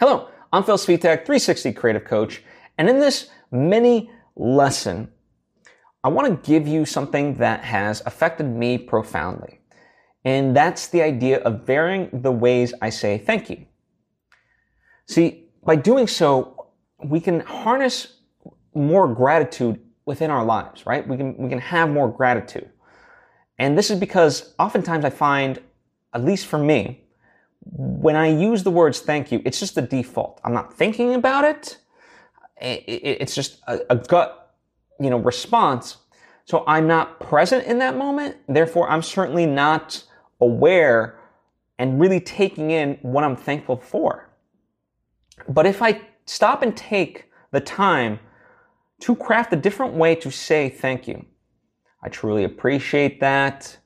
Hello, I'm Phil Svitek, 360 Creative Coach, and in this mini lesson, I want to give you something that has affected me profoundly. And that's the idea of varying the ways I say thank you. See, by doing so, we can harness more gratitude within our lives, right? We can, we can have more gratitude. And this is because oftentimes I find, at least for me, when I use the words thank you, it's just the default. I'm not thinking about it. It's just a, gut, you know, response. So I'm not present in that moment. Therefore, I'm certainly not aware and really taking in what I'm thankful for. But if I stop and take the time to craft a different way to say thank you, I truly appreciate that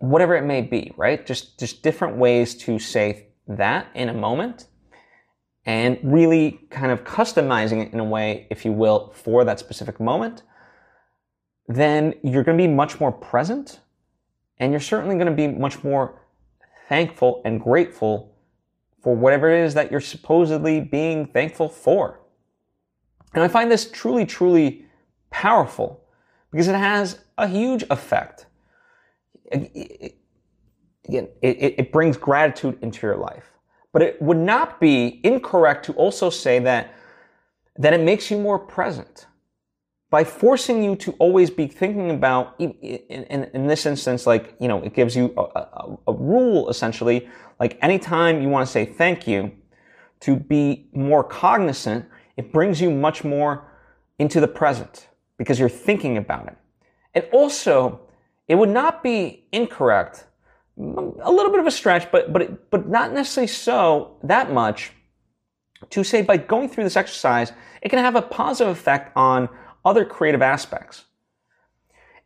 whatever it may be, right? Just, just different ways to say that in a moment and really kind of customizing it in a way, if you will, for that specific moment, then you're going to be much more present and you're certainly going to be much more thankful and grateful for whatever it is that you're supposedly being thankful for. And I find this truly, truly powerful because it has a huge effect again, it, it brings gratitude into your life. But it would not be incorrect to also say that, that it makes you more present by forcing you to always be thinking about, in, in, in this instance, like, you know, it gives you a, a, a rule essentially, like anytime you want to say thank you, to be more cognizant, it brings you much more into the present because you're thinking about it. And also, it would not be incorrect, a little bit of a stretch, but, but, but not necessarily so that much to say by going through this exercise, it can have a positive effect on other creative aspects.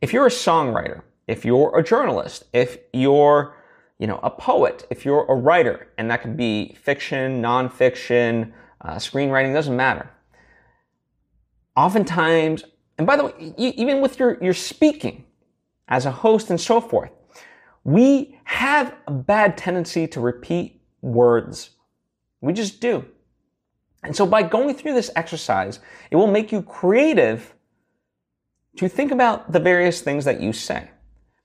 If you're a songwriter, if you're a journalist, if you're, you know, a poet, if you're a writer, and that could be fiction, nonfiction, uh, screenwriting, doesn't matter. Oftentimes, and by the way, even with your, your speaking, as a host and so forth. We have a bad tendency to repeat words. We just do. And so by going through this exercise, it will make you creative to think about the various things that you say.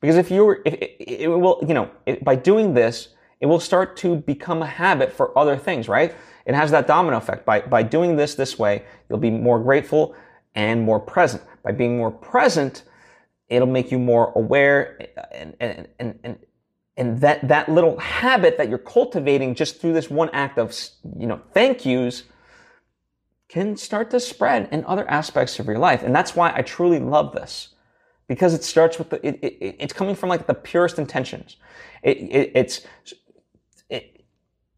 Because if you're, if it, it will, you know, it, by doing this, it will start to become a habit for other things, right? It has that domino effect. By, by doing this this way, you'll be more grateful and more present. By being more present, It'll make you more aware and, and, and, and, and that, that little habit that you're cultivating just through this one act of, you know, thank yous can start to spread in other aspects of your life. And that's why I truly love this because it starts with the, it, it, it's coming from like the purest intentions. It, it, it's, it,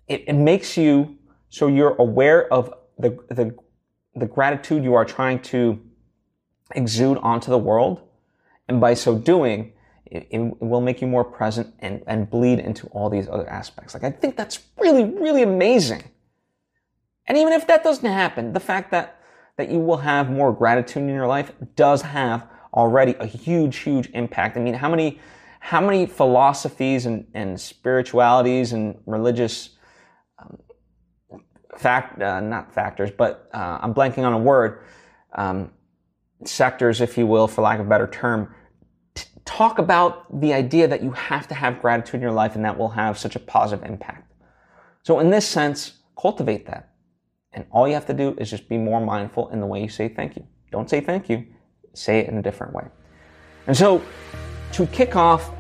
it, it makes you so you're aware of the, the, the gratitude you are trying to exude onto the world and by so doing, it, it, will make you more present and, and bleed into all these other aspects. Like, I think that's really, really amazing. And even if that doesn't happen, the fact that, that you will have more gratitude in your life does have already a huge, huge impact. I mean, how many, how many philosophies and, and spiritualities and religious um, fact, uh, not factors, but uh, I'm blanking on a word, um, sectors, if you will, for lack of a better term, talk about the idea that you have to have gratitude in your life and that will have such a positive impact. So in this sense, cultivate that. And all you have to do is just be more mindful in the way you say thank you. Don't say thank you, say it in a different way. And so to kick off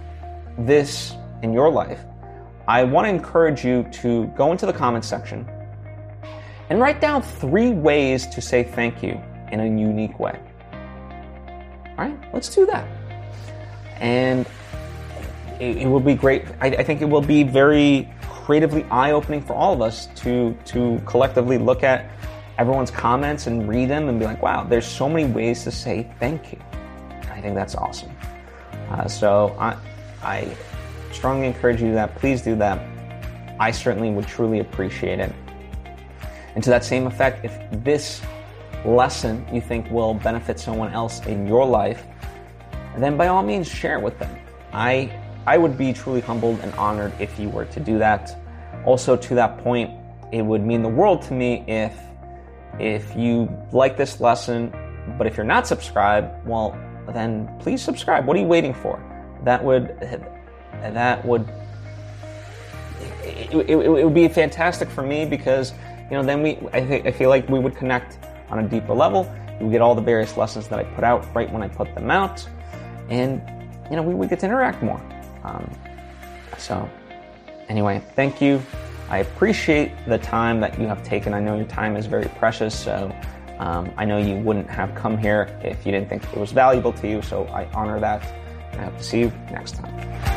this in your life, I want to encourage you to go into the comments section and write down three ways to say thank you in a unique way. All right, let's do that and it, it will be great. I, I think it will be very creatively eye-opening for all of us to to collectively look at everyone's comments and read them and be like, wow, there's so many ways to say thank you. I think that's awesome. Uh, so I, I strongly encourage you to that. Please do that. I certainly would truly appreciate it. And to that same effect, if this lesson you think will benefit someone else in your life, then by all means share it with them. I I would be truly humbled and honored if you were to do that. also to that point, it would mean the world to me if if you like this lesson, but if you're not subscribed, well, then please subscribe. What are you waiting for? That would that would it, it, it would be fantastic for me because you know then we I, th- I feel like we would connect on a deeper level. You get all the various lessons that I put out right when I put them out, and you know we would get to interact more. Um, so anyway, thank you. I appreciate the time that you have taken. I know your time is very precious, so um, I know you wouldn't have come here if you didn't think it was valuable to you. So I honor that. And I hope to see you next time.